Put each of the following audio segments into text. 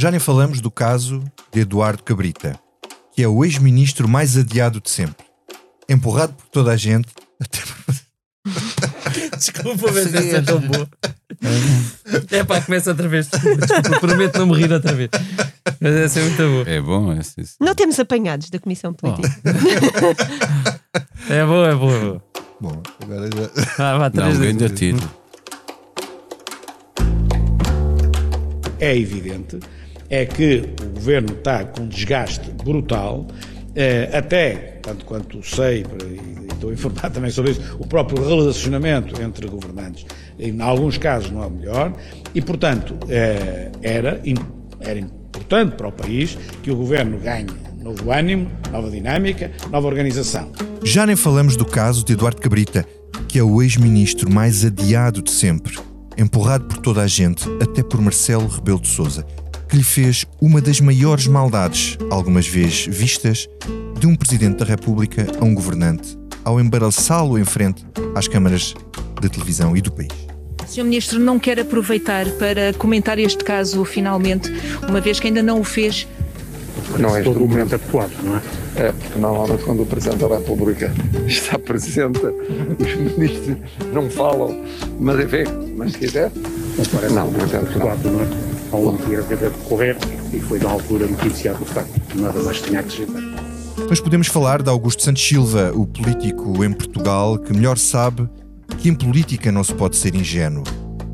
Já nem falamos do caso de Eduardo Cabrita, que é o ex-ministro mais adiado de sempre. Empurrado por toda a gente. Desculpa, mas essa é tão boa. É pá, começa outra vez. Desculpa, prometo não me rir outra vez. Mas essa é muito boa. É bom, é sim. Não temos apanhados da Comissão Política. É boa, é boa, é boa. Bom, agora já. Ah, vá, Não, três ainda vezes. título. é evidente é que o governo está com um desgaste brutal, eh, até, tanto quanto sei, e estou informado também sobre isso, o próprio relacionamento entre governantes, em alguns casos não é o melhor, e portanto eh, era, era importante para o país que o governo ganhe novo ânimo, nova dinâmica, nova organização. Já nem falamos do caso de Eduardo Cabrita, que é o ex-ministro mais adiado de sempre, empurrado por toda a gente, até por Marcelo Rebelo de Sousa, que lhe fez uma das maiores maldades, algumas vezes vistas, de um presidente da República a um governante, ao embaraçá-lo em frente às câmaras de televisão e do país. O Sr. Ministro não quer aproveitar para comentar este caso finalmente, uma vez que ainda não o fez. Não é este todo o momento. adequado, não é? É, porque normalmente quando o Presidente da República está presente, os ministros não falam, mas enfim, mas se quiser. Não Não, momento não. adequado, não é? Ao longo que a vida decorrer e foi na altura noticiado o facto. Nada mais tinha a acrescentar. Mas podemos falar de Augusto Santos Silva, o político em Portugal que melhor sabe que em política não se pode ser ingênuo.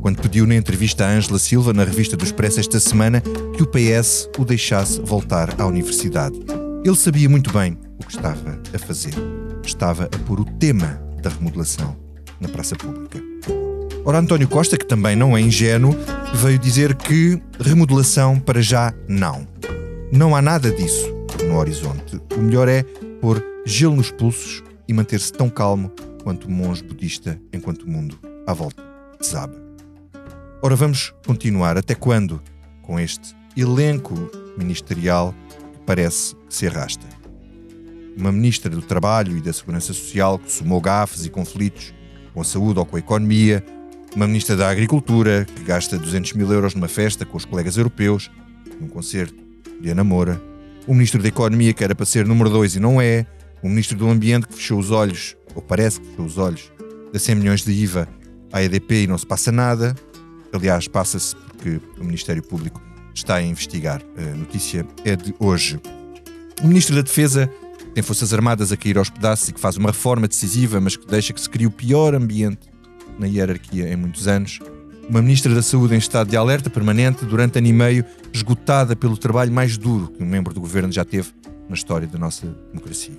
Quando pediu na entrevista a Ângela Silva, na revista do Expresso esta semana, que o PS o deixasse voltar à universidade. Ele sabia muito bem o que estava a fazer. Estava a pôr o tema da remodelação na praça pública. Ora, António Costa, que também não é ingênuo, veio dizer que remodelação para já não. Não há nada disso no horizonte. O melhor é pôr gelo nos pulsos e manter-se tão calmo quanto um monge budista enquanto o mundo à volta desaba. Ora, vamos continuar até quando com este elenco ministerial que parece que se arrasta. Uma ministra do Trabalho e da Segurança Social que somou gafes e conflitos com a saúde ou com a economia, uma ministra da Agricultura que gasta 200 mil euros numa festa com os colegas europeus, num concerto de Ana Moura, o ministro da Economia que era para ser número 2 e não é, o ministro do Ambiente que fechou os olhos, ou parece que fechou os olhos, a 100 milhões de IVA à EDP e não se passa nada. Aliás, passa-se porque o Ministério Público está a investigar. A notícia é de hoje. O ministro da Defesa tem Forças Armadas a cair aos pedaços e que faz uma reforma decisiva, mas que deixa que se crie o pior ambiente na hierarquia em muitos anos. Uma ministra da Saúde em estado de alerta permanente durante ano e meio, esgotada pelo trabalho mais duro que um membro do governo já teve na história da nossa democracia.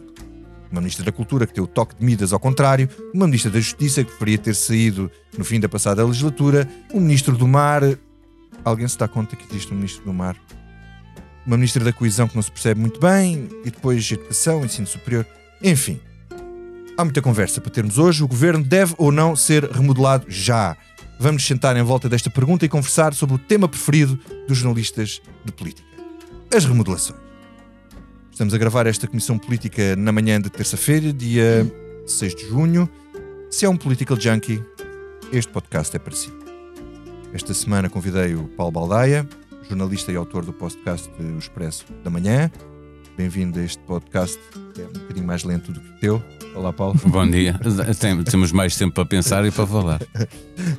Uma ministra da Cultura que deu o toque de Midas ao contrário, uma ministra da Justiça que deveria ter saído no fim da passada legislatura, um ministro do Mar. Alguém se dá conta que existe um ministro do Mar? Uma ministra da Coesão que não se percebe muito bem, e depois Educação, Ensino Superior. Enfim, há muita conversa para termos hoje. O governo deve ou não ser remodelado já? Vamos sentar em volta desta pergunta e conversar sobre o tema preferido dos jornalistas de política: as remodelações. Estamos a gravar esta comissão política na manhã de terça-feira, dia 6 de junho. Se é um political junkie, este podcast é para si. Esta semana convidei o Paulo Baldaia, jornalista e autor do podcast O Expresso da Manhã. Bem-vindo a este podcast, é um bocadinho mais lento do que o teu. Olá, Paulo. Bom dia. Tem- Temos mais tempo para pensar e para falar.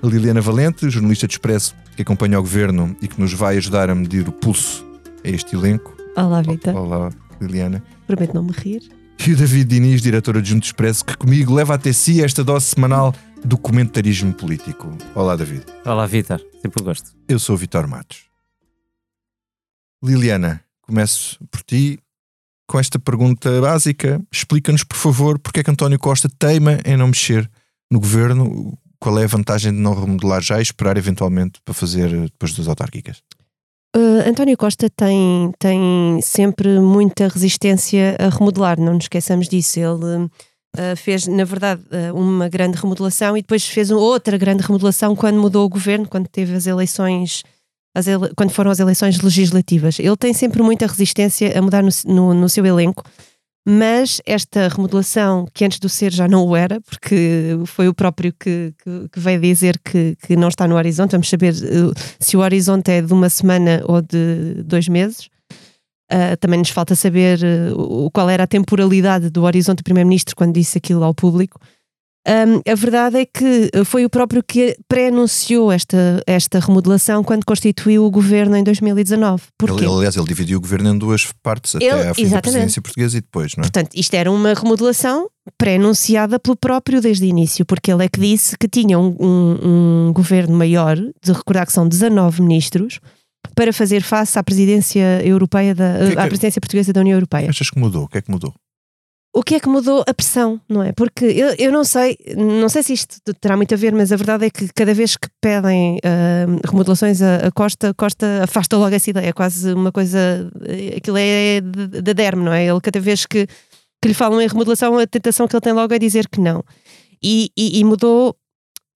Liliana Valente, jornalista de Expresso, que acompanha o governo e que nos vai ajudar a medir o pulso a este elenco. Olá, Vitor. Olá, Liliana. Prometo não me rir. E o David Diniz, diretor adjunto do Expresso, que comigo leva até si esta dose semanal do comentarismo político. Olá, David. Olá, Vitor. Sempre gosto. Eu sou o Vitor Matos. Liliana, começo por ti com esta pergunta básica. Explica-nos, por favor, porque é que António Costa teima em não mexer no governo. Qual é a vantagem de não remodelar já e esperar eventualmente para fazer depois das autárquicas? Uh, António Costa tem, tem sempre muita resistência a remodelar, não nos esqueçamos disso. Ele uh, fez, na verdade, uh, uma grande remodelação e depois fez outra grande remodelação quando mudou o governo, quando teve as eleições, ele- quando foram as eleições legislativas. Ele tem sempre muita resistência a mudar no, no, no seu elenco. mas esta remodelação, que antes do ser já não o era, porque foi o próprio que, que, que veio dizer que, que não está no horizonte, vamos saber uh, se o horizonte é de uma semana ou de dois meses. Uh, também nos falta saber uh, qual era a temporalidade do horizonte do Primeiro-Ministro quando disse aquilo ao público. Um, a verdade é que foi o próprio que pré-anunciou esta, esta remodelação quando constituiu o governo em 2019. Porquê? Ele, aliás, ele dividiu o governo em duas partes, até Ele- à fim da exatamente. presidência portuguesa e depois, não é? Portanto, isto era uma remodelação pré-anunciada pelo próprio desde o início, porque ele é que disse que tinha um, um- um governo maior, de recordar que são 19 ministros, para fazer face à presidência europeia da, que é que- à presidência portuguesa da União Europeia. Achas que mudou? O que é que mudou? O que é que mudou a pressão, não é? Porque eu, eu não sei, não sei se isto terá muito a ver, mas a verdade é que cada vez que pedem ah, remodelações a, a Costa, Costa afasta logo essa ideia, é quase uma coisa, aquilo é da derme, não é? Ele cada vez que, que lhe falam em remodelação, a tentação que ele tem logo é dizer que não. E, e- e mudou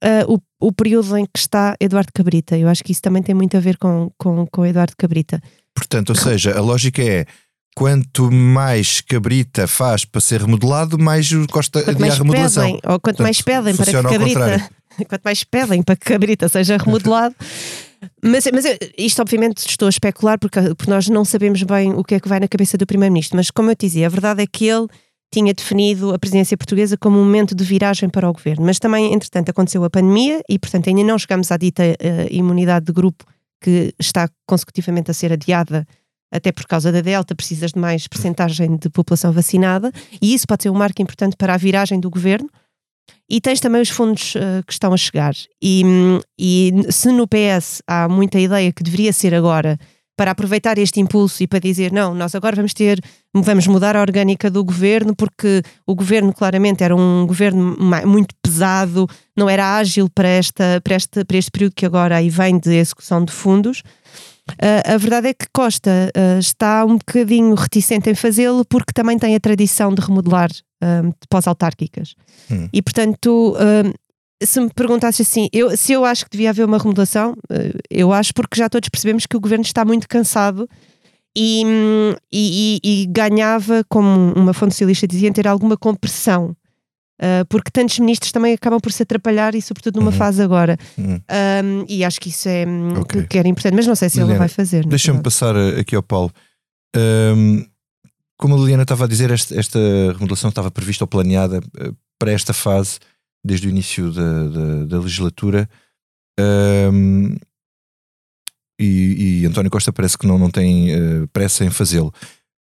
ah, o, o período em que está Eduardo Cabrita. Eu acho que isso também tem muito a ver com, com, com Eduardo Cabrita. Portanto, ou seja, a lógica é quanto mais cabrita faz para ser remodelado, mais Costa Quanto adia a mais remodelação. pedem, ou quanto mais pedem para que Cabrita, quanto mais pedem para que Cabrita seja remodelado. Mas, mas eu- isto, obviamente, estou a especular porque, porque nós não sabemos bem o que é que vai na cabeça do Primeiro-Ministro. Mas, como eu te dizia, a verdade é que ele tinha definido a presidência portuguesa como um momento de viragem para o governo. Mas também, entretanto, aconteceu a pandemia e, portanto, ainda não chegamos à dita eh, imunidade de grupo que está consecutivamente a ser adiada. Até por causa da Delta, precisas de mais percentagem de população vacinada, e isso pode ser um marco importante para a viragem do governo. E tens também os fundos eh, que estão a chegar. E, e se no PS há muita ideia que deveria ser agora para aproveitar este impulso e para dizer não, nós agora vamos ter, vamos mudar a orgânica do governo porque o governo claramente era um governo muito pesado, não era ágil para, esta, para, este, para este período que agora aí vem de execução de fundos. Uh, a verdade é que Costa uh, está um bocadinho reticente em fazê-lo porque também tem a tradição de remodelar um, pós-autárquicas. Hum. E portanto, um, se me perguntasses assim, eu, se eu acho que devia haver uma remodelação, eu acho porque já todos percebemos que o governo está muito cansado e, hum, e, e- e ganhava, como uma fonte socialista dizia, em ter alguma compressão. Uh, porque tantos ministros também acabam por se atrapalhar e sobretudo numa Uhum. fase agora. Uhum. Um, e acho que isso é hum, Ok. que, que era importante, mas não sei se ele Liliana, vai fazer. na Deixa-me passar eh, aqui ao Paulo. Ahm, como a Liliana estava a dizer, esta, esta remodelação estava prevista ou planeada eh, para esta fase, desde o início da, da, da legislatura. Ahm, e, e António Costa parece que não, não tem eh, pressa em fazê-lo.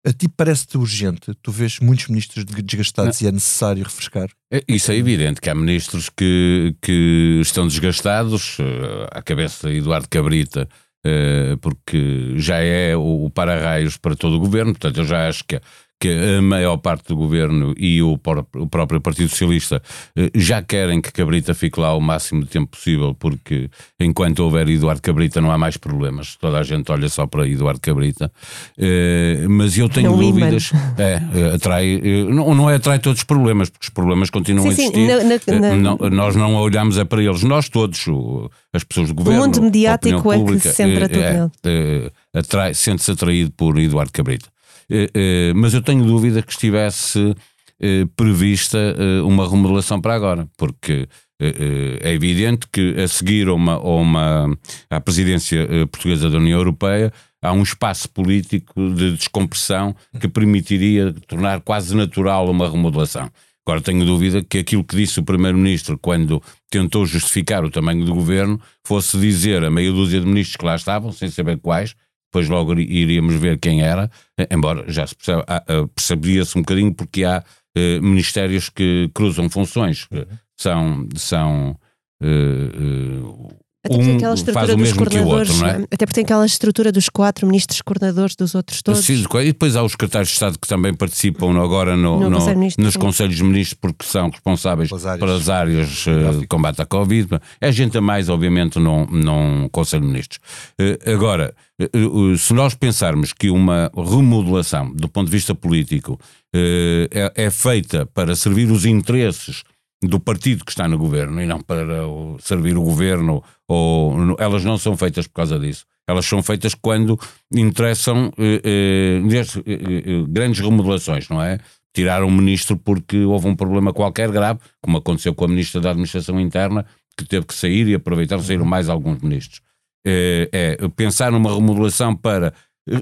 A ti parece-te urgente? Tu vês muitos ministros de- desgastados e é necessário refrescar? É, Isso é evidente que há ministros que, que estão desgastados, eh, à cabeça de Eduardo Cabrita, eh, porque já é o para-raios para todo o governo, portanto eu já acho que, que a maior parte do governo e o, pró- o próprio Partido Socialista eh, já querem que Cabrita fique lá o máximo de tempo possível, porque enquanto houver Eduardo Cabrita não há mais problemas, toda a gente olha só para Eduardo Cabrita, Eh, mas eu tenho É um dúvidas, é, eh, atrai, não, não é atrai todos os problemas, porque os problemas continuam Sim, a sim, existir. na- na- na- não- nós não olhamos é para eles, nós todos, o- as pessoas do governo. mundo a mediático é que pública, se centra tudo é, atrai- Sente-se atraído por Eduardo Cabrita. Eh, eh, mas eu tenho dúvida que estivesse eh, prevista uma remodelação para agora, porque é evidente que a seguir a uma, a uma, à presidência portuguesa da União Europeia há um espaço político de descompressão que permitiria tornar quase natural uma remodelação. Agora tenho dúvida que aquilo que disse o Primeiro-Ministro quando tentou justificar o tamanho do governo fosse dizer a meia dúzia de ministros que lá estavam, sem saber quais, depois logo iríamos ver quem era, eh, embora já se perceba- ah, ah, percebia-se um bocadinho porque há eh, ministérios que cruzam funções, que são, são eh, eh, Até porque tem um aquela faz estrutura o dos mesmo que o coordenadores, outro, não é? até porque tem aquela estrutura dos quatro ministros coordenadores dos outros todos. Sim, E depois há os secretários de Estado que também participam agora no, No no- Conselho Ministros, nos sim. Conselhos de Ministros porque são responsáveis Pelas áreas. eh, de combate à Covid. É gente a mais, obviamente, num, num Conselho de Ministros. Eh, agora, eh, se nós pensarmos que uma remodelação, do ponto de vista político, é, é feita para servir os interesses do partido que está no governo e não para o- servir o governo, ou no- elas não são feitas por causa disso. Elas são feitas quando interessam eh, eh, desde, eh, eh, grandes remodelações, não é? tirar um ministro porque houve um problema qualquer grave, como aconteceu com a ministra da Administração Interna, que teve que sair e aproveitar, saíram mais alguns ministros. É, pensar numa remodelação para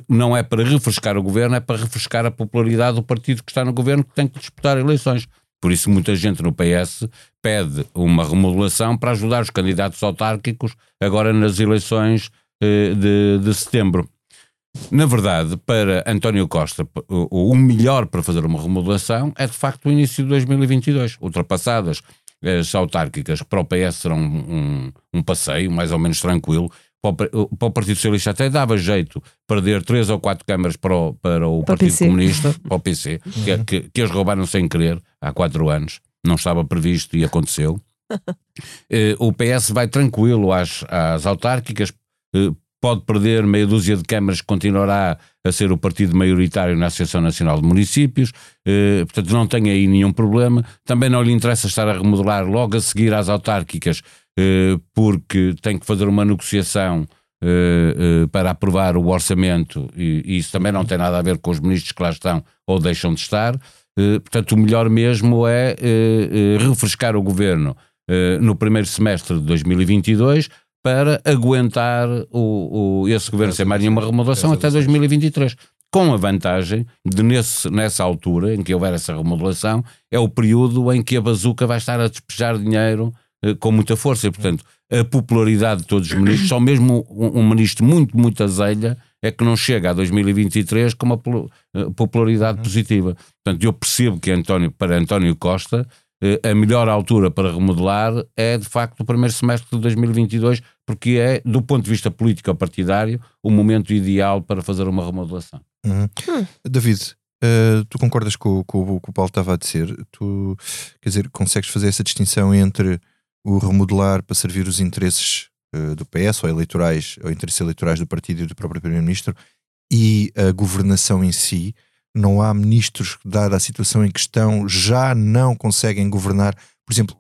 não é para refrescar o governo, é para refrescar a popularidade do partido que está no governo que tem que disputar eleições. Por isso, muita gente no PS pede uma remodelação para ajudar os candidatos autárquicos agora nas eleições eh, de, de setembro. Na verdade, para António Costa, o, melhor para fazer uma remodelação é de facto o início de 2022. Ultrapassadas as autárquicas, para o PS serão um, um, um passeio mais ou menos tranquilo, para o, para o, Partido Socialista até dava jeito perder três ou quatro câmaras para o, para o para Partido PC. Comunista, para o PC, que, uhum. que, que eles roubaram sem querer há quatro anos, não estava previsto e aconteceu. Eh, o PS vai tranquilo às, às autárquicas, eh, pode perder meia dúzia de câmaras, continuará a ser o partido maioritário na Associação Nacional de Municípios, eh, portanto não tem aí nenhum problema. Também não lhe interessa estar a remodelar logo a seguir às autárquicas, porque tem que fazer uma negociação eh, eh, para aprovar o orçamento, e, isso também não tem nada a ver com os ministros que lá estão ou deixam de estar. Eh, portanto, o melhor mesmo é eh, refrescar o governo no primeiro semestre de 2022 para aguentar o, o esse governo sem mais nenhuma remodelação até 2023. Com a vantagem de, nesse, nessa altura em que houver essa remodelação, é o período em que a bazuca vai estar a despejar dinheiro eh, com muita força. E, portanto, a popularidade de todos os ministros, só mesmo um, um ministro muito, muito azelha, é que não chega a 2023 com uma eh, popularidade positiva. Portanto, eu percebo que António, para António Costa eh, a melhor altura para remodelar é de facto o primeiro semestre de 2022, porque é, do ponto de vista político-partidário, o momento ideal para fazer uma remodelação. Uhum. Hum. David, uh, tu concordas com, com, o que o Paulo estava a dizer? Tu, quer dizer, consegues fazer essa distinção entre o remodelar para servir os interesses uh, do PS ou eleitorais, ou interesses eleitorais do partido e do próprio Primeiro-Ministro e a governação em si? não há ministros, dada a situação em questão, já não conseguem governar. Por exemplo,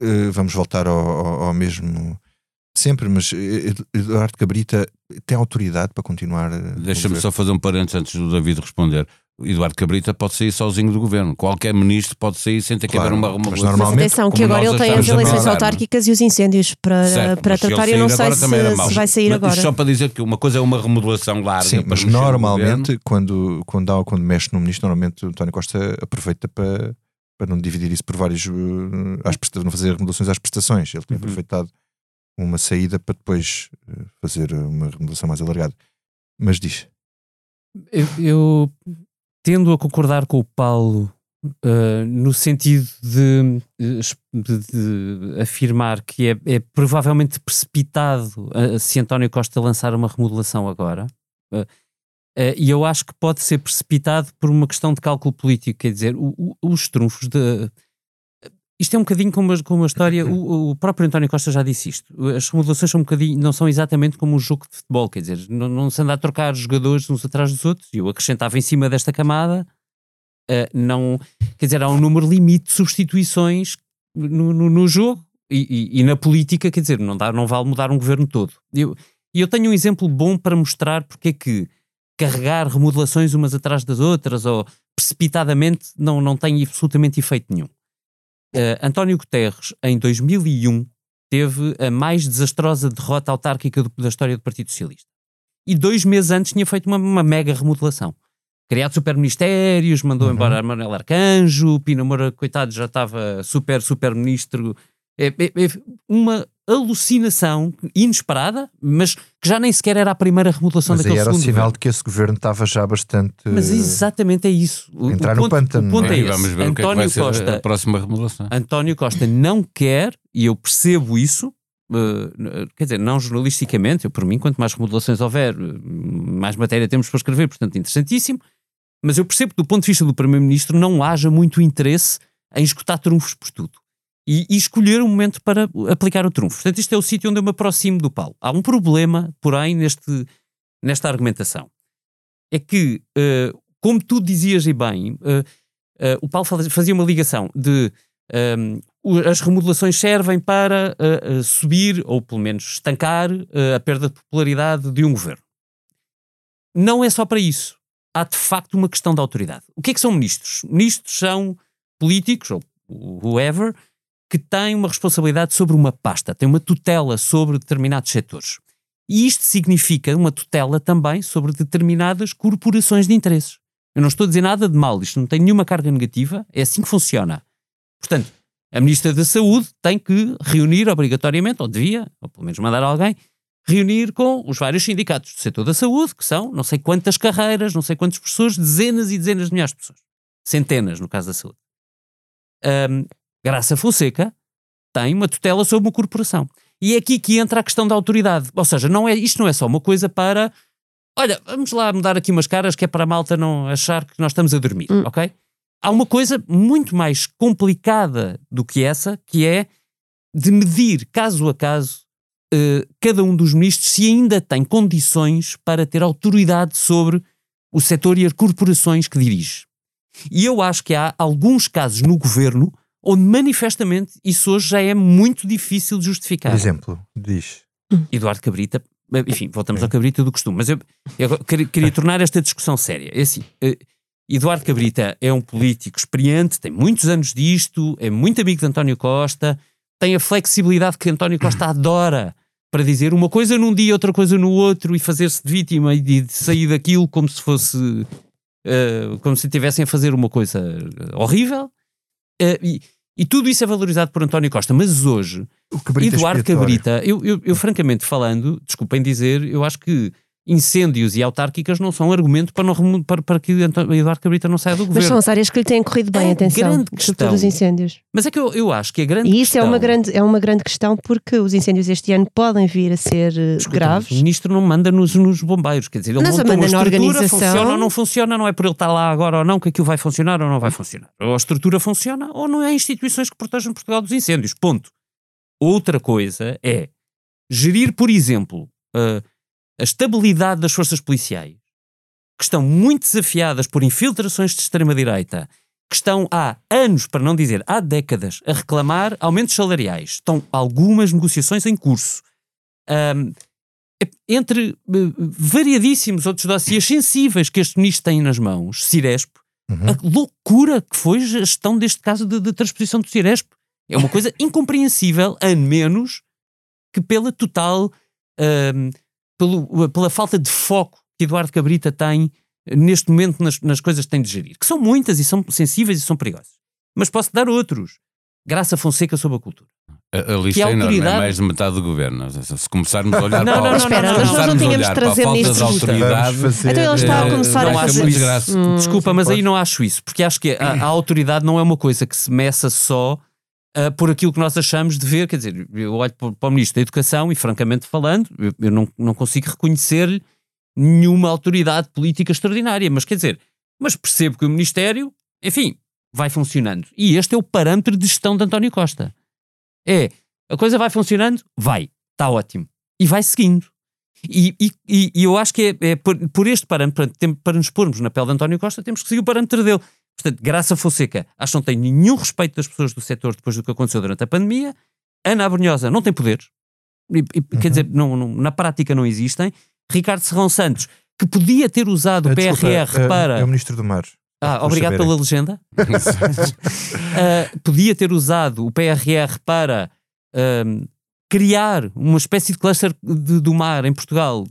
eh, vamos voltar ao, ao, ao mesmo sempre, mas Eduardo Cabrita tem autoridade para continuar. Deixa-me só fazer um parênteses antes do David responder. Eduardo Cabrita pode sair sozinho do governo. Qualquer ministro pode sair sem ter claro, que haver uma remodelação. Mas atenção, que agora ele tem as eleições autárquicas e os incêndios para, certo, para tratar. Eu não sei se, se, vai sair mas, agora. Só para dizer que uma coisa é uma remodelação larga. Sim, mas normalmente, quando, quando, há, quando mexe no ministro, normalmente o António Costa aproveita para, para não dividir isso por vários. Uh, às, não fazer remodelações às prestações. Ele tem uhum. aproveitado uma saída para depois uh, fazer uma remodelação mais alargada. Mas diz. eu, eu tendo a concordar com o Paulo uh, no sentido de, de, de, afirmar que é, é provavelmente precipitado uh, se António Costa lançar uma remodelação agora. Uh, e eu acho que pode ser precipitado por uma questão de cálculo político, quer dizer, o, o, os trunfos de, isto é um bocadinho como, como a história, o, o, próprio António Costa já disse isto. As remodelações são um bocadinho, não são exatamente como um jogo de futebol, quer dizer, não, não se anda a trocar jogadores uns atrás dos outros. Eu acrescentava em cima desta camada, uh, não, quer dizer, há um número limite de substituições no, no, no jogo e, e, e, na política, quer dizer, não, dá, não vale mudar um governo todo. E eu, eu tenho um exemplo bom para mostrar porque é que carregar remodelações umas atrás das outras ou precipitadamente não, não tem absolutamente efeito nenhum. Uh, António Guterres, em 2001, teve a mais desastrosa derrota autárquica do, da história do Partido Socialista. E dois meses antes tinha feito uma, uma mega remodelação. Criado super-ministérios, mandou uhum. embora Manuel Arcanjo, Pina Moura, coitado, já estava super, super-ministro. É, é, é uma alucinação inesperada, mas que já nem sequer era a primeira remodelação mas daquele era segundo o sinal de que esse governo estava já bastante mas exatamente é isso o, entrar o ponto, no pântano o ponto é? é, esse. vamos ver António o que é que vai Costa, a próxima remodelação António Costa não quer e eu percebo isso uh, quer dizer, não jornalisticamente eu por mim, quanto mais remodelações houver mais matéria temos para escrever, portanto interessantíssimo mas eu percebo que do ponto de vista do Primeiro-Ministro não haja muito interesse em escutar trunfos por tudo e, e, escolher um momento para aplicar o trunfo. Portanto, isto é o sítio onde eu me aproximo do Paulo. Há um problema, porém, neste, nesta argumentação. É que, uh, como tu dizias e bem, uh, uh, o Paulo fazia uma ligação de um, as remodelações servem para subir, ou pelo menos estancar, a perda de popularidade de um governo. Não é só para isso. há de facto uma questão de autoridade. O que é que são ministros? Ministros são políticos, ou whoever, que têm uma responsabilidade sobre uma pasta, têm uma tutela sobre determinados setores. E isto significa uma tutela também sobre determinadas corporações de interesses. Eu não estou a dizer nada de mal, isto não tem nenhuma carga negativa, é assim que funciona. Portanto, a Ministra da Saúde tem que reunir obrigatoriamente, ou devia, ou pelo menos mandar alguém, reunir com os vários sindicatos do setor da saúde, que são não sei quantas carreiras, não sei quantas pessoas, dezenas e dezenas de milhares de pessoas. Centenas, no caso da saúde. Um, Graça Fonseca tem uma tutela sobre uma corporação. E é aqui que entra a questão da autoridade. Ou seja, não é, isto não é só uma coisa para. Olha, vamos lá mudar aqui umas caras que é para a malta não achar que nós estamos a dormir, hum. ok? Há uma coisa muito mais complicada do que essa, que é de medir caso a caso uh, cada um dos ministros se ainda tem condições para ter autoridade sobre o setor e as corporações que dirige. E eu acho que há alguns casos no governo onde manifestamente isso hoje já é muito difícil de justificar. Por exemplo, diz. Eduardo Cabrita, enfim, voltamos é. ao Cabrita do costume, mas eu, eu queria, queria, tornar esta discussão séria. É assim, uh, Eduardo Cabrita é um político experiente, tem muitos anos disto, é muito amigo de António Costa, tem a flexibilidade que António Costa adora para dizer uma coisa num dia, outra coisa no outro e fazer-se de vítima e de sair daquilo como se fosse. Uh, como se estivessem a fazer uma coisa horrível. Uh, e, e tudo isso é valorizado por António Costa, mas hoje, Cabrita Eduardo Cabrita, eu, eu, eu, francamente falando, desculpem dizer, eu acho que incêndios e autárquicas não são argumento para, não, para, para que Eduardo Cabrita não saia do governo. Mas são as áreas que lhe têm corrido bem, é atenção, grande questão. os incêndios. Mas é que eu, eu acho que é grande E isso questão, é uma grande, é uma grande questão porque os incêndios este ano podem vir a ser eh, Escuta, graves. O ministro não manda nos, nos bombeiros, quer dizer, ele não manda na organização. funciona ou não funciona, não é por ele estar lá agora ou não que aquilo vai funcionar ou não vai funcionar. Ou a estrutura funciona ou não é instituições que protejam Portugal dos incêndios, ponto. Outra coisa é gerir, por exemplo... Uh, a estabilidade das forças policiais, que estão muito desafiadas por infiltrações de extrema-direita, que estão há anos, para não dizer há décadas, a reclamar aumentos salariais. Estão algumas negociações em curso. Um, entre uh, variadíssimos outros dossiês sensíveis que este ministro tem nas mãos, Ciresp, uhum. a loucura que foi a gestão deste caso de, de transposição do Ciresp. É uma coisa incompreensível, a menos que pela total pelo, pela falta de foco que Eduardo Cabrita tem neste momento nas, nas coisas que tem de gerir, que são muitas e são sensíveis e são perigosas. Mas posso dar outros. Graça Fonseca sobre a cultura. A, a lista é enorme, é mais de metade do governo. Se começarmos a olhar não, para, não, não, espera, nós não tínhamos de trazer de autoridade. Fazer, então ele está a eh, começar a fazer. Hum, Desculpa, mas aí não acho isso, porque acho que a, a autoridade não é uma coisa que se meça só uh, por aquilo que nós achamos de ver. Quer dizer, eu olho para, o Ministro da Educação e, francamente falando, eu, eu não, não consigo reconhecer-lhe nenhuma autoridade política extraordinária. Mas quer dizer, mas percebo que o Ministério, enfim, vai funcionando. E este é o parâmetro de gestão de António Costa. É, a coisa vai funcionando? Vai, está ótimo. E vai seguindo. E, e, e, eu acho que é, é por, por, este parâmetro, para, para nos pormos na pele de António Costa, temos que seguir o parâmetro dele. Portanto, Graça Fonseca, acho que não tem nenhum respeito das pessoas do setor depois do que aconteceu durante a pandemia. Ana Abrunhosa não tem poderes. E, e, uhum. Quer dizer, não, não, na prática não existem. Ricardo Serrão Santos, que podia ter usado o PRR desculpa, é, para. É o Ministro do Mar. Ah, obrigado saberem. pela legenda. uh, podia ter usado o PRR para criar uma espécie de cluster de, do mar em Portugal.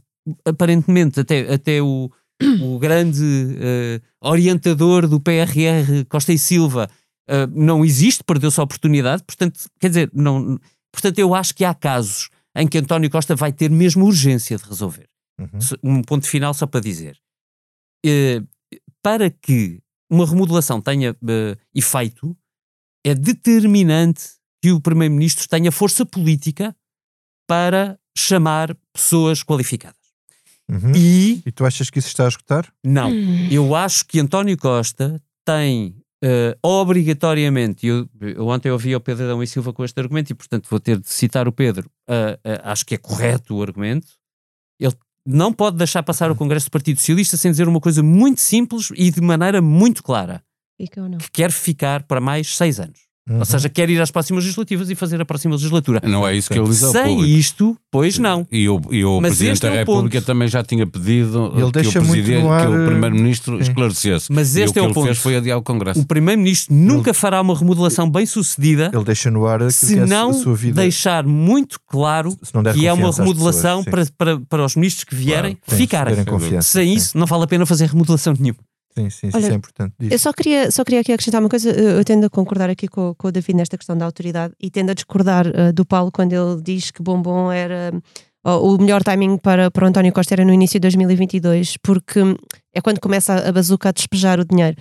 Aparentemente, até, até o, o grande uh, orientador do PRR, Costa e Silva, uh, não existe, perdeu-se a oportunidade. Portanto, quer dizer, não, portanto, eu acho que há casos em que António Costa vai ter mesmo urgência de resolver. Uhum. Um ponto final só para dizer. Uh, para que uma remodelação tenha efeito, é determinante que o Primeiro-Ministro tenha força política para chamar pessoas qualificadas. Uhum. E, e tu achas que isso está a escutar? Não. Hum. Eu acho que António Costa tem uh, obrigatoriamente. Eu, eu ontem ouvi o Pedro Adão e Silva com este argumento e, portanto, vou ter de citar o Pedro. Uh, uh, acho que é correto o argumento. Ele não pode deixar passar o Congresso do Partido Socialista sem dizer uma coisa muito simples e de maneira muito clara: que quer ficar para mais seis anos. Uhum. Ou seja, quer ir às próximas legislativas e fazer a próxima legislatura. Não é isso que ele diz ao Sem público. isto, pois não. E o, e o Mas Presidente este é da o República ponto. também já tinha pedido Ele que o, presidente, ar, que o eh, Primeiro-Ministro esclarecesse. Mas e este o é que o ele ponto. fez foi adiar o Congresso. O Primeiro-Ministro nunca fará uma remodelação bem sucedida Ele deixa no ar se que é não vida. deixar muito claro se não der que é uma remodelação pessoas, para, para, para os ministros que vierem se ficarem. Sem sim. isso, não vale a pena fazer remodelação nenhuma. Sim, sim, Olha, isso é importante. Diz. Eu só queria, só queria aqui acrescentar uma coisa. Eu tendo a concordar aqui com, com o David nesta questão da autoridade e tendo a discordar eh, do Paulo quando ele diz que Bombom era ó, o melhor timing para, para o António Costa era no início de 2022, porque é quando começa a bazuca a despejar o dinheiro.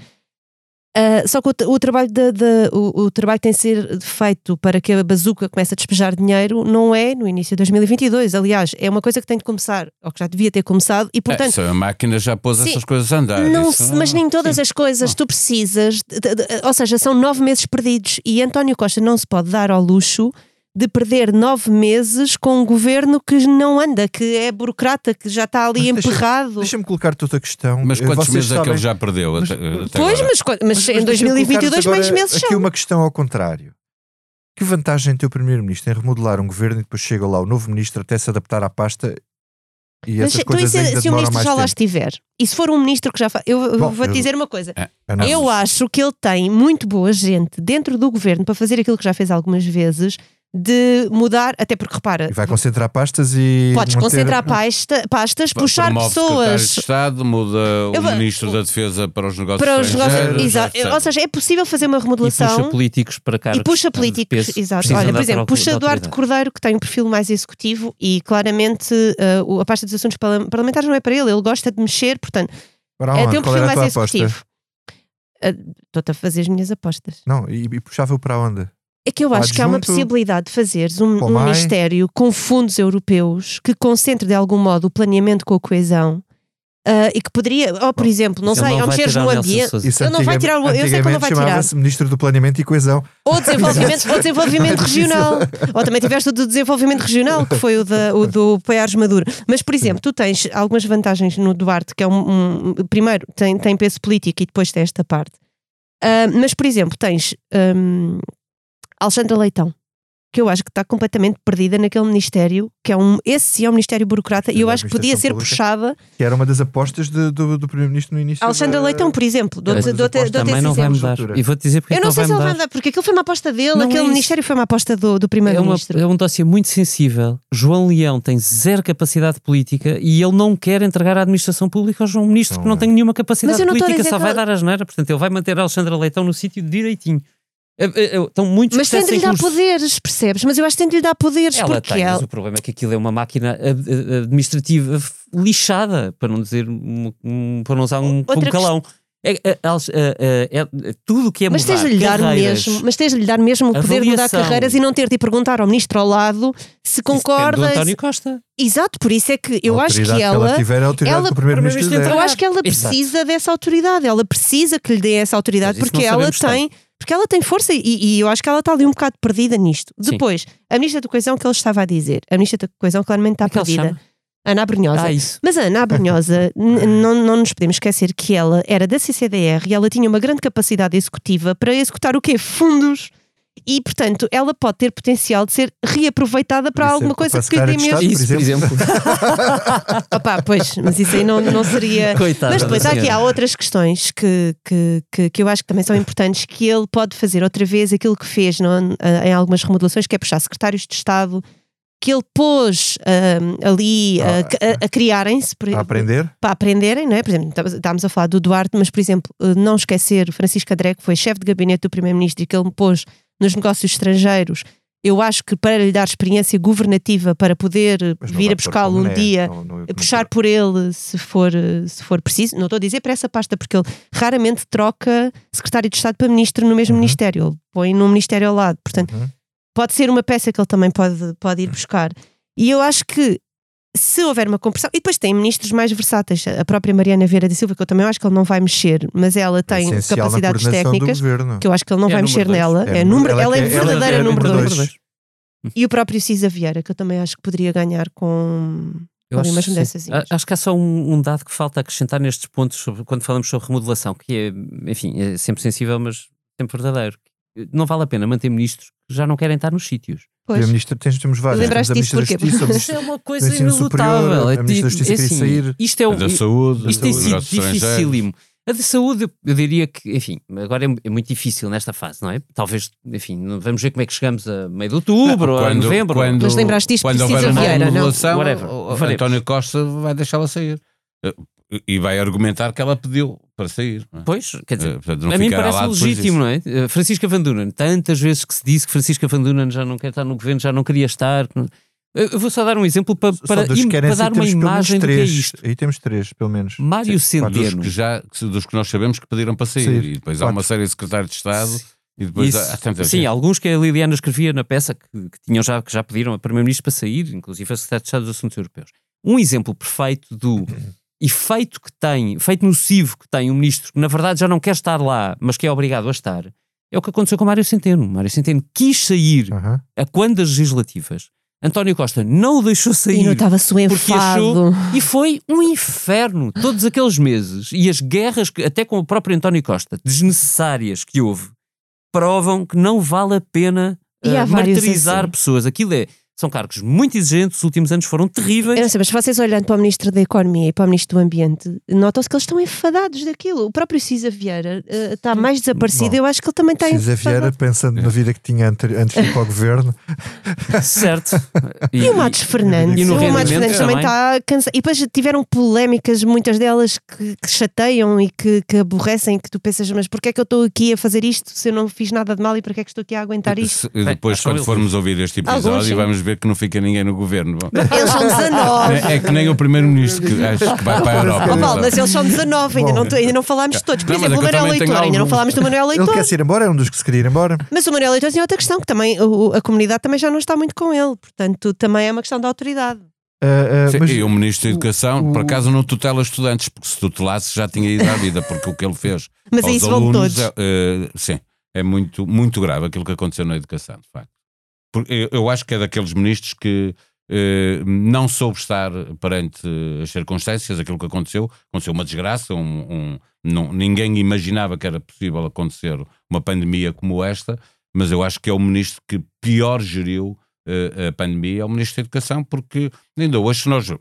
Ah, só que o, o trabalho da- da- o, o trabalho que tem de ser feito para que a bazuca comece a despejar dinheiro não é no início de 2022. Aliás, é uma coisa que tem de começar, ou que já devia ter começado, e portanto É, a máquina já pôs Sim. essas coisas a andar. não isso se- mas nem todas sim. as coisas tu precisas, de- de- de- ou seja, são nove meses perdidos e António Costa não se pode dar ao luxo de perder nove meses com um governo que não anda, que é burocrata, que já está ali Mas deixa- emperrado. Deixa-me colocar-te outra questão. Mas Eh, quantos vocês meses é que sabem- ele já perdeu? Mas- até, até Pois, mas, mas, Mas- em mas deixa-me 2022 colocar-te mais meses Aqui são. uma questão ao contrário. Que vantagem tem o Primeiro-Ministro em remodelar um governo e depois chega lá o novo Ministro até se adaptar à pasta e Mas então, e coisas se, ainda se o ministro já lá tempo? estiver, e se for um ministro que já faz. Eu, eu Bom, vou-te eu- dizer uma coisa. Ah, não. Eu acho que ele tem muito boa gente dentro do governo para fazer aquilo que já fez algumas vezes, de mudar, até porque repara, E vai concentrar pastas e. podes manter- concentrar pasta- pastas, puxar pessoas. de Estado, muda Eu o Ministro da Defesa para os negócios para os negócios. estrangeiros, Exato. Ou seja, é possível fazer uma E puxa remodelação políticos para cá. e puxa políticos. Exato. Olha, por exemplo, puxa Eduardo Cordeiro, que tem um perfil mais executivo e claramente uh, o- a pasta dos assuntos parla- parlamentares não é para ele, ele gosta de mexer, portanto, Para é, onde? tem um perfil mais executivo. Uh, Estou-te a fazer as minhas apostas. Não, e, e puxava-o para onde? É que eu acho que há uma possibilidade de fazeres um, um ministério com fundos europeus que concentre de algum modo o planeamento com a coesão ah, e que poderia, ou por exemplo, não Ele sei, ao mexeres no ambiente, Ele não vai tirar o- eu sei que ele não vai tirar. chamava-se Ministro do Planeamento e Coesão. ou desenvolvimento, ou desenvolvimento regional, ou também tiveste o do desenvolvimento regional, que foi o, da, o do Paiares Maduro. Mas, por exemplo, tu tens algumas vantagens no Duarte, que é um, um- primeiro, tem, tem peso político e depois tem esta parte. Ah, mas, por exemplo, tens hum, Alexandra Leitão, que eu acho que está completamente perdida naquele ministério, que é um, esse sim é um ministério burocrata, e eu Da acho que podia ser pública. puxada. Que era uma das apostas de- do, do Primeiro-Ministro no início. Alexandra da- Leitão, por exemplo, Mas dou-te- aposta dou-te Também não vai mudar. E vou-te dizer porque Eu não não sei vai se ele vai mudar. dar, porque aquilo foi uma aposta dele, Não é aquele isso. ministério foi uma aposta do, do É, uma, primeiro-ministro. é um dossiê muito sensível. João Leão tem zero capacidade política e ele não quer entregar a administração pública ao João Ministro, Não, que não tem nenhuma capacidade Mas eu não estou a política, só vai ele- dar a geneira. Portanto, ele vai manter a Alexandra Leitão no sítio direitinho. É, é, é, Estão muitos Mas tem de lhe dar poderes, percebes? Mas eu acho que tem de lhe dar poderes, Ela porque tem, mas ela. o problema é que aquilo é uma máquina ad- ad- administrativa lixada, para não dizer, um- um- para não usar um, Outra um calão. É, é, é, é, é, tudo o que é Mas mudar tens de lhe dar mesmo, mas tens de lhe dar mesmo o poder de mudar carreiras e não ter de ir perguntar ao ministro ao lado se concorda. do António Costa. Exato, por isso é que eu acho que ela. ela tiver é a autoridade ela- que Primeiro-Ministro. Eu acho que ela Exato. precisa dessa autoridade, ela precisa que lhe dê essa autoridade Mas porque ela tem, porque ela tem força e, e eu acho que ela está ali um bocado perdida nisto. Sim. Depois, a ministra da Coesão que ele estava a dizer, a ministra da Coesão claramente está Como perdida. Ana Brunhosa. Ah. Mas a Ana Abrunhosa, n- não, não nos podemos esquecer que ela era da CCDR e ela tinha uma grande capacidade executiva para executar o quê? Fundos. E, portanto, ela pode ter potencial de ser reaproveitada para alguma coisa para que de mesmo. Isso, por exemplo. Opa, pois, mas isso aí não, não seria. Coitada Mas depois aqui há outras questões que, que, que, que eu acho que também são importantes, que ele pode fazer outra vez aquilo que fez não, em algumas remodelações, que é puxar secretários de Estado, que ele pôs ahm, ali a- a, a criarem-se por- A aprender? para aprenderem, não é? Por exemplo, estávamos- a falar do Duarte, mas, por exemplo, eh, não esquecer Francisco André, que foi chefe de gabinete do Primeiro-Ministro e que ele me pôs nos negócios estrangeiros. Eu acho que para lhe dar experiência governativa para poder vir a buscá-lo um né, dia, não- não- não puxar por ele se for, se for preciso. Não estou a dizer para essa pasta, porque ele raramente troca secretário de Estado para ministro no mesmo Uhum. ministério. Ele põe num ministério ao lado. Portanto, Uhum. pode ser uma peça que ele também pode, pode ir buscar. E eu acho que se houver uma compressão, e depois tem ministros mais versáteis, a própria Mariana Vieira da Silva, que eu também acho que ele não vai mexer, mas ela tem Essencial capacidades técnicas que eu acho que ele não É vai mexer dois. nela. É É número- ela ela é é- ela verdadeira é número número 2. dois. E o próprio Cisa Vieira, que eu também acho que poderia ganhar com Eu acho, acho que há só um, um dado que falta acrescentar nestes pontos sobre, quando falamos sobre remodelação, que é, enfim, é sempre sensível, mas sempre verdadeiro. não vale a pena manter ministros que já não querem estar nos sítios. Pois. A ministra, temos, temos vários. Lembraste temos a disso ministra Justiça, Isso é uma coisa inelutável. Superior, É a ministra da tipo- Justiça é queria assim, sair. Isto é A o- da saúde, isto tem dos sido dificílimo. A de saúde, eu diria que, enfim, agora é, é muito difícil nesta fase, não é? Talvez, enfim, não- vamos ver como é que chegamos a meio de outubro ou a Quando- novembro. quando- Mas lembraste disto quando de houver uma Vieira, não? Whatever. António Costa vai deixá-la sair. E vai argumentar que ela pediu para sair. não é? Pois, quer dizer, Eh, portanto, não a mim parece legítimo, não é? Eh, Francisca Van Dunen, tantas vezes que se disse que Francisca Van Dunen já não quer estar no governo, já não queria estar. Eu vou só dar um exemplo para, para, dos im- para dar uma imagem do que é três. isto. Aí temos três, pelo menos. Mário Dos Centeno. que, já, que se- dos que nós sabemos que pediram para sair. Sair. E depois há Quatro. uma série de secretários de Estado. E depois Isso, há, há tanta sim, gente. alguns que a Liliana escrevia na peça que, que tinham já, que já pediram a Primeiro-Ministro para sair, inclusive a Secretário de Estado dos Assuntos Europeus. Um exemplo perfeito do efeito que tem, efeito nocivo que tem um ministro que na verdade já não quer estar lá, mas que é obrigado a estar, é o que aconteceu com Mário Centeno. Mário Centeno quis sair Aham. a quando das legislativas. António Costa não o deixou E sair notava-se o porque enfado. achou e foi um inferno todos aqueles meses e as guerras que até com o próprio António Costa desnecessárias que houve provam que não vale a pena E vários martirizar assim. pessoas aquilo é são cargos muito exigentes os últimos anos foram terríveis Eu não sei, mas se vocês olhando para o Ministro da Economia e para o Ministro do Ambiente, notam-se que eles estão enfadados daquilo. O próprio Cisa Vieira eh, está mais desaparecido. Bom, eu acho que ele também está Cisa enfadado. Vieira, pensando na vida que tinha antes, antes de ir para o governo, certo E o Matos Fernandes, e no o Matos Fernandes também também. está cansado. E depois tiveram polémicas, muitas delas que, que chateiam e que, que aborrecem, que tu pensas, mas porquê é que eu estou aqui a fazer isto se eu não fiz nada de mal e porquê é que estou aqui a aguentar isto? Se- Depois, Bem, são quando formos ouvir este episódio, Alguns, vamos ver que não fica ninguém no governo. Bom, Eles são 19. É, é que nem o primeiro-ministro que acho que vai para a Europa. Oh, Paulo, sabe? mas eles são 19, ainda não, ainda não falámos de todos. Por Não, mas exemplo, é o que eu Manuel também tenho Leitor, ainda não alguns. falámos do Manuel ele Leitor. quer se ir embora, é um dos que se queria ir embora. Mas o Manuel Leitor tinha outra questão, que também o- a comunidade também já não está muito com ele. Portanto, também é uma questão da autoridade. Ah, ah, Sim, mas e o Ministro da Educação, o- por acaso, não tutela estudantes, porque se tutelasse já tinha ido à vida, porque o que ele fez Mas aos isso vão alunos todos. é, eh, sim, é muito, muito grave aquilo que aconteceu na educação, de facto. Eu, acho que é daqueles ministros que eh, não soube estar perante as circunstâncias, aquilo que aconteceu, aconteceu uma desgraça, um, um- não- ninguém imaginava que era possível acontecer uma pandemia como esta, mas eu acho que é o ministro que pior geriu eh, a pandemia, é o ministro da Educação, porque ainda hoje nós, o,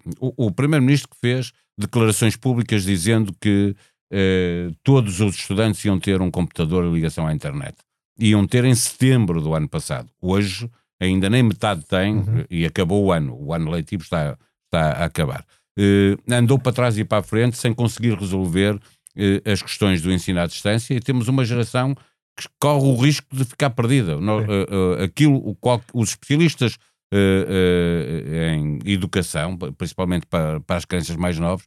o primeiro-ministro que fez declarações públicas dizendo que eh, todos os estudantes iam ter um computador e ligação à internet. Iam ter em setembro do ano passado. Hoje ainda nem metade tem Uhum. e acabou o ano. O ano letivo está, está a acabar. Eh, andou para trás e para a frente sem conseguir resolver eh, as questões do ensino à distância e temos uma geração que corre o risco de ficar perdida. No- eh, aquilo, o qual, os especialistas em educação, principalmente para, para as crianças mais novas,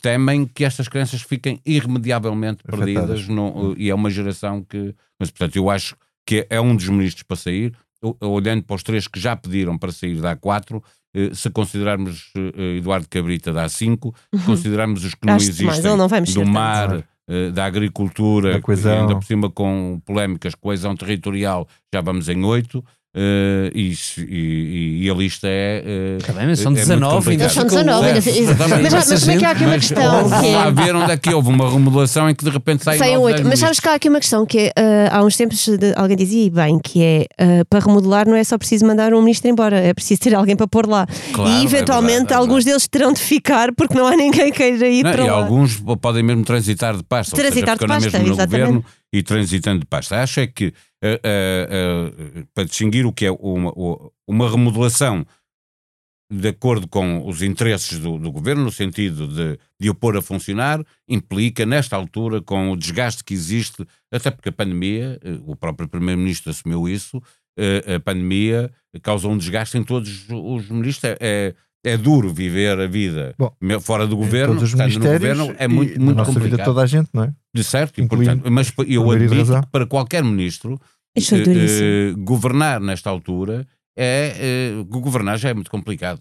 temem que estas crianças fiquem irremediavelmente Afetadas. perdidas no- e é uma geração que. Mas, portanto, eu acho que é um dos ministros para sair. Olhando para os três que já pediram para sair da A4, eh, se considerarmos eh, Eduardo Cabrita da A5, se considerarmos os que não Acho existem ele não vai mexer do tanto. mar, eh, da agricultura, Da ainda por cima com polémicas, coesão territorial, já vamos em oito. Eh, e, e- e a lista é. Tá bem, mas são é muito 19 ainda são ficou- 19, ainda- Certo, mas, mas, mas como é que há aqui uma questão? Que é, ver onde é que houve uma remodelação em que de repente saem oito. dez Mas sabes que há aqui uma questão que é, ah, há uns tempos de- alguém dizia e bem que é ah, para remodelar não é só preciso mandar um ministro embora, é preciso ter alguém para pôr lá. Claro, e é eventualmente verdade, é alguns deles terão de ficar porque não há ninguém que queira ir Não, para e lá. alguns podem mesmo transitar de pasta, Transitar ou seja, de na pasta, exatamente. governo e transitando de pasta. Acho é que eh, eh, para distinguir o que é uma, uma remodelação de acordo com os interesses do, do governo, no sentido de, de o pôr a funcionar, implica, nesta altura, com o desgaste que existe, até porque a pandemia, eh, o próprio Primeiro-Ministro assumiu isso, eh, a pandemia causou um desgaste em todos os ministros. É, é, duro viver a vida Bom, fora do governo, todos os estando no governo, é muito, muito nossa vida complicado. toda a gente, não é? De certo, e, portanto, mas eu admito que para qualquer ministro eh, eh, governar nesta altura é eh, governar já é muito complicado.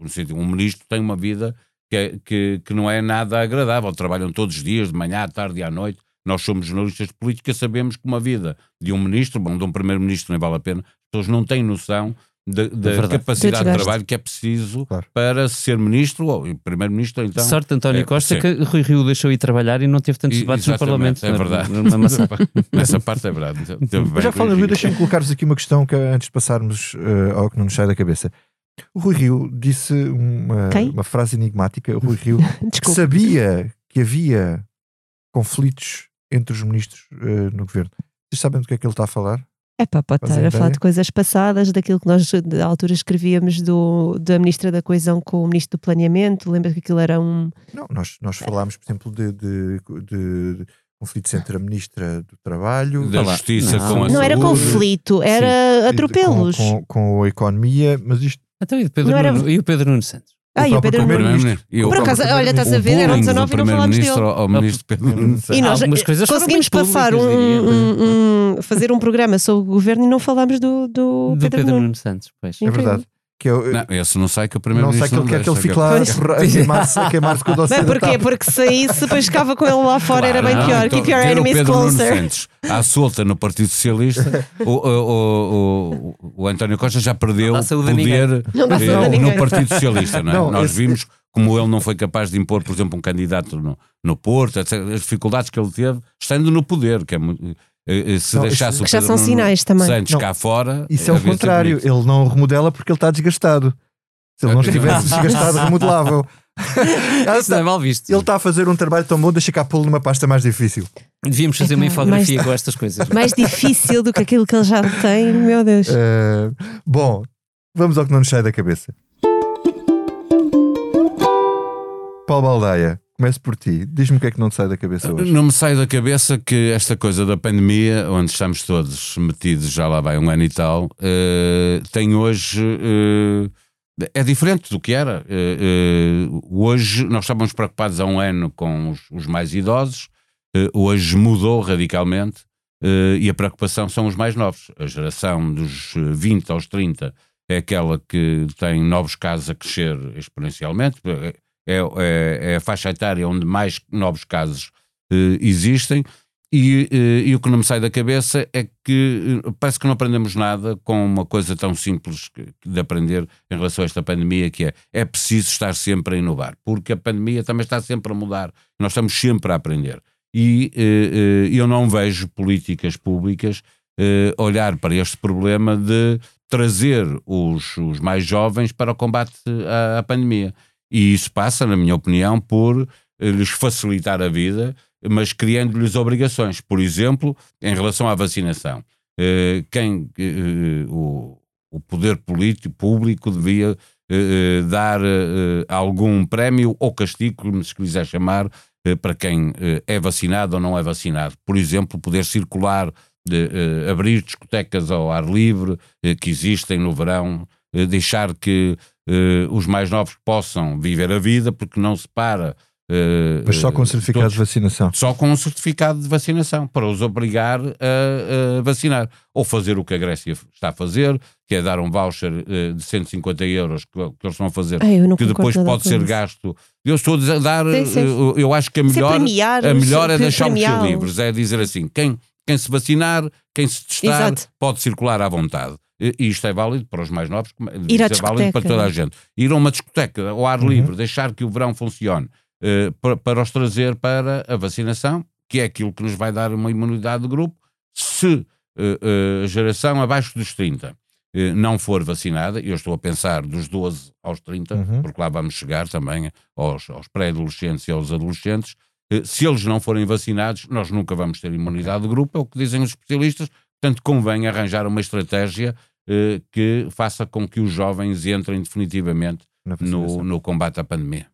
No sentido, um ministro tem uma vida que, é- que, que não é nada agradável. Trabalham todos os dias, de manhã, à tarde e à noite. Nós somos jornalistas de política, sabemos que uma vida de um ministro, bom, de um primeiro-ministro nem vale a pena, as pessoas não têm noção da, da verdade. capacidade de trabalho que é preciso Claro. para ser ministro ou primeiro-ministro. Então, Sorte António é, Costa sim. que Rui Rio deixou ir trabalhar e não teve tantos E- debates no Parlamento. É verdade. Numa maçã. Nessa parte é verdade. Já com falando, o Rio. deixa-me colocar-vos aqui uma questão que antes de passarmos eh, ao que não nos sai da cabeça. O Rui Rio disse uma, uma frase enigmática. O Rui Rio que sabia que havia conflitos entre os ministros eh, no governo. Vocês sabem do que é que ele está a falar? É pá, pode estar a falar de coisas passadas, daquilo que nós da altura escrevíamos do, da Ministra da Coesão com o Ministro do Planeamento. Lembra que aquilo era um. Não, nós, nós falámos, por exemplo, de, de, de conflitos entre a Ministra do Trabalho Da. Justiça Não. com a Não era saúde. conflito, era de- atropelos. Com, com, com a economia, mas isto Então, e, o Pedro Não era- Nuno, e o Pedro Nuno Santos? Ah, e o Nuno. primeiro-ministro. O Por acaso, olha, estás a o ver, eram bullying 19 do e não falámos dele. ao ministro Pedro. E nós Algumas coisas foram conseguimos passar um, diria. um- um- fazer um programa sobre o governo e não falámos do, do, Do Pedro, Pedro Nuno. Nuno Santos, pois. é verdade. Que é, o- Não, esse não sai que o não primeiro-ministro sei que ele quer que ele fique lá Pois. a queimar-se a queimar-se com o dossiê da porquê? Porque se saísse, depois ficava com ele lá fora, era bem Claro, pior. então, Keep your o enemies Pedro closer. Santos à solta no Partido Socialista, o, o, o, o, o António Costa já perdeu a poder Não dá eh, no. Partido Socialista. Não é? Não, Nós esse- vimos como ele não foi capaz de impor, por exemplo, um candidato no, no Porto, etc. as dificuldades que ele teve estando no poder, que é muito. Eh, eh, Se Não, deixasse isso- o Que já são sinais também. Santos Não, cá fora. Isso é o de ser contrário. Ele não remodela porque ele está desgastado. Se ele não estivesse desgastado, remodelável. Ele Isso não é está- mal visto. Ele está a fazer um trabalho tão bom, deixa cá pô-lo numa pasta mais difícil. Devíamos fazer uma Epá, infografia mais- com estas coisas. Mais difícil do que aquilo que ele já tem, meu Deus. Eh, bom, vamos ao que não nos sai da cabeça. Paulo Baldaia, começo por ti. Diz-me o que é que não te sai da cabeça hoje. Não me sai da cabeça que esta coisa da pandemia, onde estamos todos metidos já lá vai um ano e tal, eh, tem hoje. eh, é diferente do que era. Eh, hoje nós estávamos preocupados há um ano com os, os mais idosos, hoje mudou radicalmente e a preocupação são os mais novos. A geração dos eh, 20 aos 30 é aquela que tem novos casos a crescer exponencialmente. É, é- é a faixa etária onde mais novos casos eh, existem. E, eh, e o que não me sai da cabeça é que eh, parece que não aprendemos nada com uma coisa tão simples que- de aprender em relação a esta pandemia, que é é preciso estar sempre a inovar, porque a pandemia também está sempre a mudar, nós estamos sempre a aprender. E eu não vejo políticas públicas olhar para este problema de trazer os, os mais jovens para o combate à, à pandemia. E isso passa, na minha opinião, por eh, lhes facilitar a vida, mas criando-lhes obrigações. Por exemplo, em relação à vacinação. Eh, Quem, eh, o, poder político, público devia dar algum prémio ou castigo, como se quiser chamar, para quem é vacinado ou não é vacinado. Por exemplo, poder circular, abrir discotecas ao ar livre que existem no verão, deixar que eh, os mais novos possam viver a vida, porque não se para. eh, Mas só com eh, certificado todos- de vacinação. só com um certificado de vacinação, para os obrigar a, a vacinar. Ou fazer o que a Grécia está a fazer, que é dar um voucher eh, de 150 euros que, que eles estão a fazer, Ai, não que depois pode ser isso. gasto. Eu estou a dizer- dar, Sim, sim. eh, eu- acho que a é melhor, premiar a os- melhor é premiá-los. livres, é dizer assim, quem, quem se vacinar, quem se testar, Exato. pode circular à vontade. E isto é válido para os mais novos, Ir à isto é válido para toda a gente. Ir a uma discoteca ao ar Uhum. livre, deixar que o verão funcione, eh, para, para os trazer para a vacinação, que é aquilo que nos vai dar uma imunidade de grupo, se eh, eh, a geração abaixo dos 30 eh, não for vacinada, e eu estou a pensar dos 12 aos 30, Uhum. porque lá vamos chegar também aos, aos pré-adolescentes e aos adolescentes, se eles não forem vacinados, nós nunca vamos ter imunidade de grupo, é o que dizem os especialistas, portanto convém arranjar uma estratégia eh, que faça com que os jovens entrem definitivamente no, no combate à pandemia.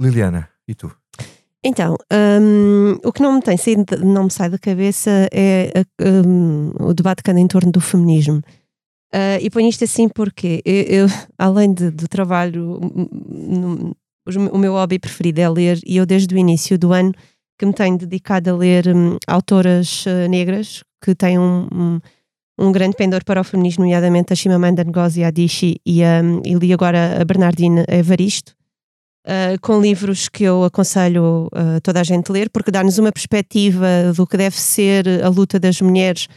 Liliana, e tu? Então, hum, o que não me tem saído, não me sai da cabeça é hum, o debate que anda em torno do feminismo. Ah, e ponho isto assim porque eu, eu, além de- do trabalho, hum, hum, os- o meu hobby preferido é ler, e eu desde o início do ano que me tenho dedicado a ler hum, autoras ah, negras que têm um, um, um grande pendor para o feminismo, nomeadamente a Chimamanda Ngozi Adichie e, a, e li agora a Bernardine Evaristo. Uh, com livros que eu aconselho uh, toda a gente ler, porque dá-nos uma perspectiva do que deve ser a luta das mulheres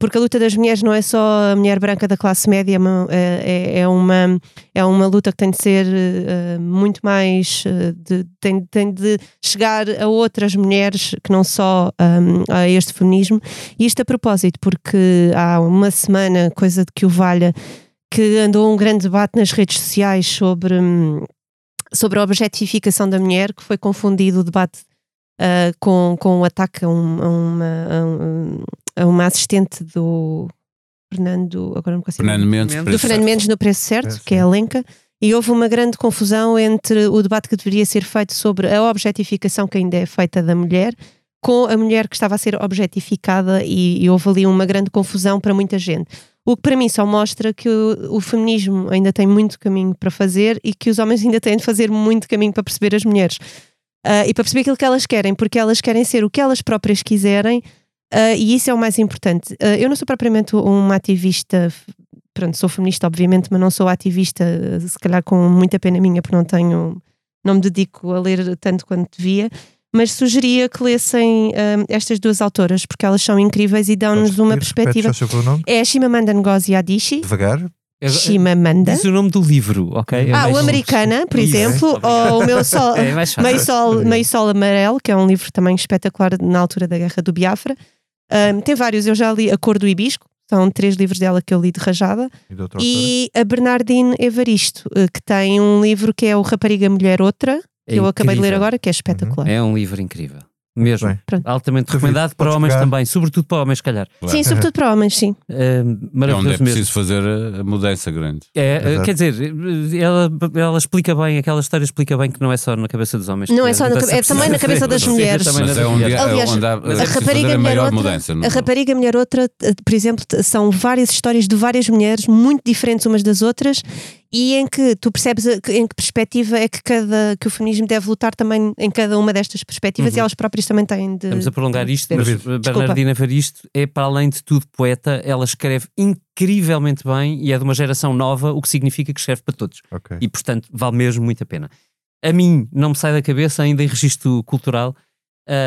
porque a luta das mulheres não é só a mulher branca da classe média, é, é, é uma, é uma luta que tem de ser uh, muito mais. Uh, de, tem, tem de chegar a outras mulheres que não só um, a este feminismo. E isto a propósito, porque há uma semana, coisa de que o valha, que andou um grande debate nas redes sociais sobre. Um, sobre a objetificação da mulher, que foi confundido o debate uh, com, com o ataque a, um, a uma, a, uma assistente do Fernando, agora não consigo. Fernando Mendes, do Fernando Mendes no preço certo, é, que é a Lenca. E houve uma grande confusão entre o debate que deveria ser feito sobre a objetificação que ainda é feita da mulher com a mulher que estava a ser objetificada e, e houve ali uma grande confusão para muita gente. O que para mim só mostra que o, o, feminismo ainda tem muito caminho para fazer e que os homens ainda têm de fazer muito caminho para perceber as mulheres. Uh, e para perceber aquilo que elas querem, porque elas querem ser o que elas próprias quiserem uh, e isso é o mais importante. Uh, eu não sou propriamente uma ativista, pronto, sou feminista, obviamente, mas não sou ativista, se calhar com muita pena minha, porque não tenho, não me dedico a ler tanto quanto devia. Mas sugeria que lessem estas duas autoras, porque elas são incríveis e dão-nos uma perspectiva. É a Shimamanda Ngozi Adichie. Devagar. Chimamanda. Diz o nome do livro, ok? É ah, o Americana, por exemplo, ou o meu sol, é meio, sol, meio Sol Amarelo, que é um livro também espetacular na altura da Guerra do Biafra. Um, tem vários, eu já li A Cor do Hibisco, são três livros dela que eu li de rajada. E, e a Bernardine Evaristo, eh, que tem um livro que é o Rapariga Mulher Outra, que é eu acabei de ler agora, que é espetacular. É um livro incrível. Mesmo. Altamente recomendado para homens pegar. também, sobretudo para homens, calhar. Claro. Sim, sobretudo para homens, sim. É, é onde é preciso mesmo. fazer a mudança grande. É, quer dizer, ela, ela explica bem, aquela história explica bem que não é só na cabeça dos homens. Não é só na, é também na cabeça das mulheres. Mas é onde, Aliás, onde há, a, rapariga a maior outra, mudança. A rapariga mulher outra, por exemplo, são várias histórias de várias mulheres muito diferentes umas das outras e em que tu percebes em que perspectiva é que, cada, que o feminismo deve lutar também em cada uma destas perspectivas uhum. e elas próprias também têm de. Estamos a prolongar isto, mas Bernardina Faristo é, para além de tudo, poeta, ela escreve incrivelmente bem e é de uma geração nova, o que significa que escreve para todos. Okay. E, portanto, vale mesmo muito a pena. A mim, não me sai da cabeça, ainda em registro cultural,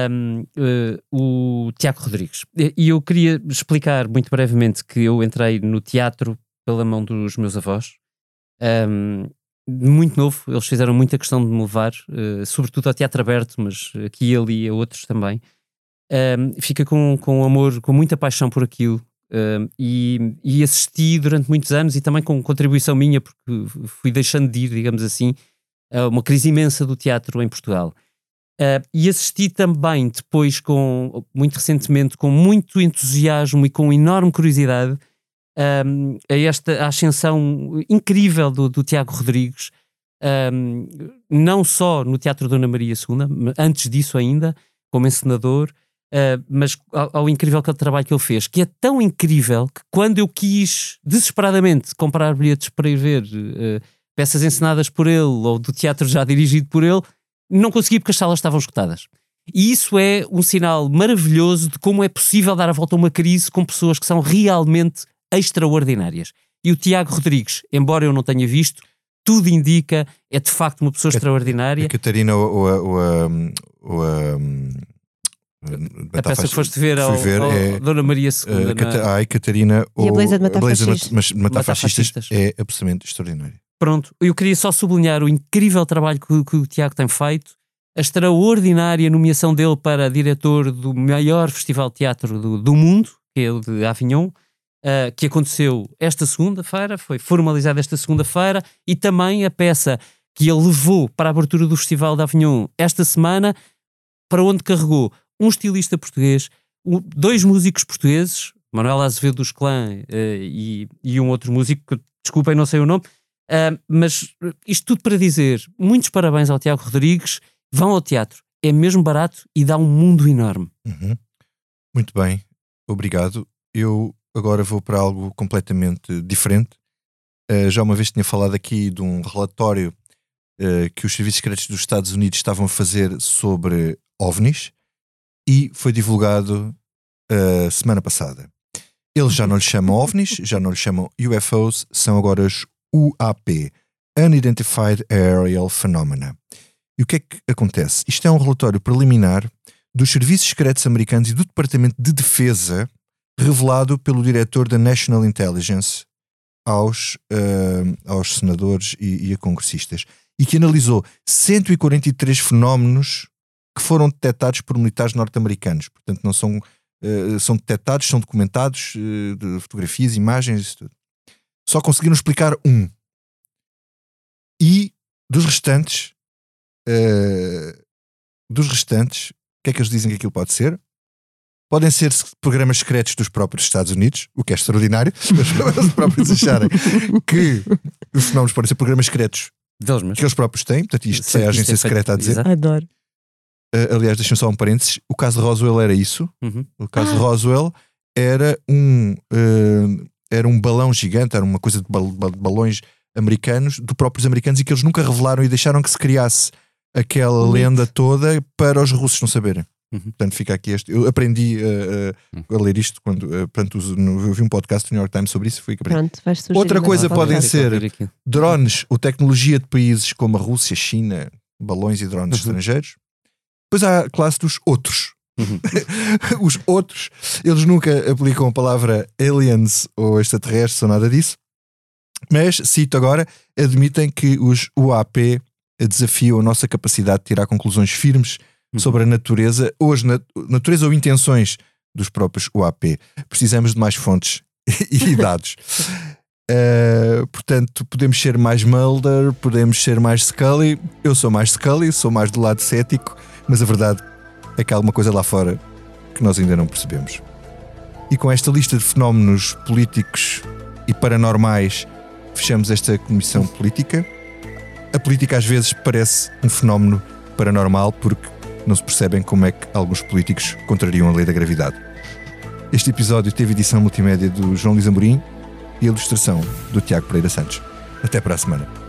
um, uh, o Tiago Rodrigues. E eu queria explicar muito brevemente que eu entrei no teatro pela mão dos meus avós, um, muito novo, eles fizeram muita questão de me levar, uh, sobretudo ao teatro aberto, mas aqui e ali a outros também. Um, fica com, com amor, com muita paixão por aquilo. Um, e, e, assisti durante muitos anos e também com contribuição minha, porque fui deixando de ir, digamos assim, a uma crise imensa do teatro em Portugal. Uh, e assisti também depois, com, muito recentemente, com muito entusiasmo e com enorme curiosidade, um, a esta ascensão incrível do, do Tiago Rodrigues, um, não só no Teatro Dona Maria II, antes disso ainda, como encenador, uh, mas ao, ao, incrível trabalho que ele fez, que é tão incrível que quando eu quis desesperadamente comprar bilhetes para ir ver uh, peças encenadas por ele ou do teatro já dirigido por ele, não consegui porque as salas estavam esgotadas. E isso é um sinal maravilhoso de como é possível dar a volta a uma crise com pessoas que são realmente extraordinárias. E o Tiago Rodrigues, embora eu não tenha visto, tudo indica, é de facto uma pessoa a, extraordinária. A Catarina ou a, ou a, ou a, peça que foste ver, ao, ver ao, é, Dona Maria II. Uh, Cata, ai, Catarina e a Beleza de Matar, Fascistas. Matar, fascistas é absolutamente extraordinário. Pronto, eu queria só sublinhar o incrível trabalho que, que o Tiago tem feito, a extraordinária nomeação dele para diretor do maior festival de teatro do, do mundo, que é o de Avignon, uh, que aconteceu esta segunda-feira, foi formalizada esta segunda-feira, e também a peça que ele levou para a abertura do Festival de Avignon esta semana, para onde carregou um estilista português, dois músicos portugueses, Manuel Azevedo dos Clã uh, e, e, um outro músico, que desculpem, não sei o nome, uh, mas isto tudo para dizer muitos parabéns ao Tiago Rodrigues, vão ao teatro, é mesmo barato e dá um mundo enorme. Uhum. Muito bem, obrigado. Eu agora vou para algo completamente diferente. Uh, já uma vez tinha falado aqui de um relatório uh, que os serviços secretos dos Estados Unidos estavam a fazer sobre OVNIs e foi divulgado uh, semana passada. Eles já não lhe chamam OVNIs, já não lhe chamam UFOs, são agora os UAP Unidentified Aerial Phenomena. E o que é que acontece? Isto é um relatório preliminar dos serviços secretos americanos e do Departamento de Defesa revelado pelo diretor da National Intelligence aos, uh, aos senadores e, e, a congressistas e que analisou 143 fenómenos que foram detectados por militares norte-americanos. Portanto, não são, uh, são detectados, são documentados, uh, de fotografias, imagens, isso tudo. Só conseguiram explicar um. E dos restantes, dos restantes, o que é que eles dizem que aquilo pode ser? Podem ser programas secretos dos próprios Estados Unidos, o que é extraordinário, mas eles próprios acharem que os fenómenos podem ser programas secretos que eles próprios têm, portanto, isto Sim, é a agência é secreta a dizer. Exato. Adoro. Uh, aliás, deixem só um parênteses: o caso de Roswell era isso. Uhum. O caso ah. de Roswell era um, uh, era um balão gigante, era uma coisa de bal balões americanos, de próprios americanos, e que eles nunca revelaram e deixaram que se criasse aquela lenda toda para os russos não saberem. Uhum. Portanto, fica aqui este. Eu aprendi uh, uh, a ler isto quando uh, portanto, eu vi um podcast do New York Times sobre isso. Foi que Pronto, Outra coisa podem ser drones ou tecnologia de países como a Rússia, China, balões e drones uhum. estrangeiros. Depois há a classe dos outros. Uhum. Os outros, eles nunca aplicam a palavra aliens ou extraterrestres ou nada disso. Mas, cito agora, admitem que os UAP desafiam a nossa capacidade de tirar conclusões firmes Uhum. sobre a natureza, ou as natureza ou intenções dos próprios UAP. Precisamos de mais fontes e dados. Uh, portanto, podemos ser mais Mulder, podemos ser mais Scully. Eu sou mais Scully, sou mais do lado cético, mas a verdade é que há alguma coisa lá fora que nós ainda não percebemos. E com esta lista de fenómenos políticos e paranormais, fechamos esta comissão política. A política às vezes parece um fenómeno paranormal porque não se percebem como é que alguns políticos contrariam a lei da gravidade. Este episódio teve edição multimédia do João Luís Amorim e ilustração do Tiago Pereira Santos. Até para a semana.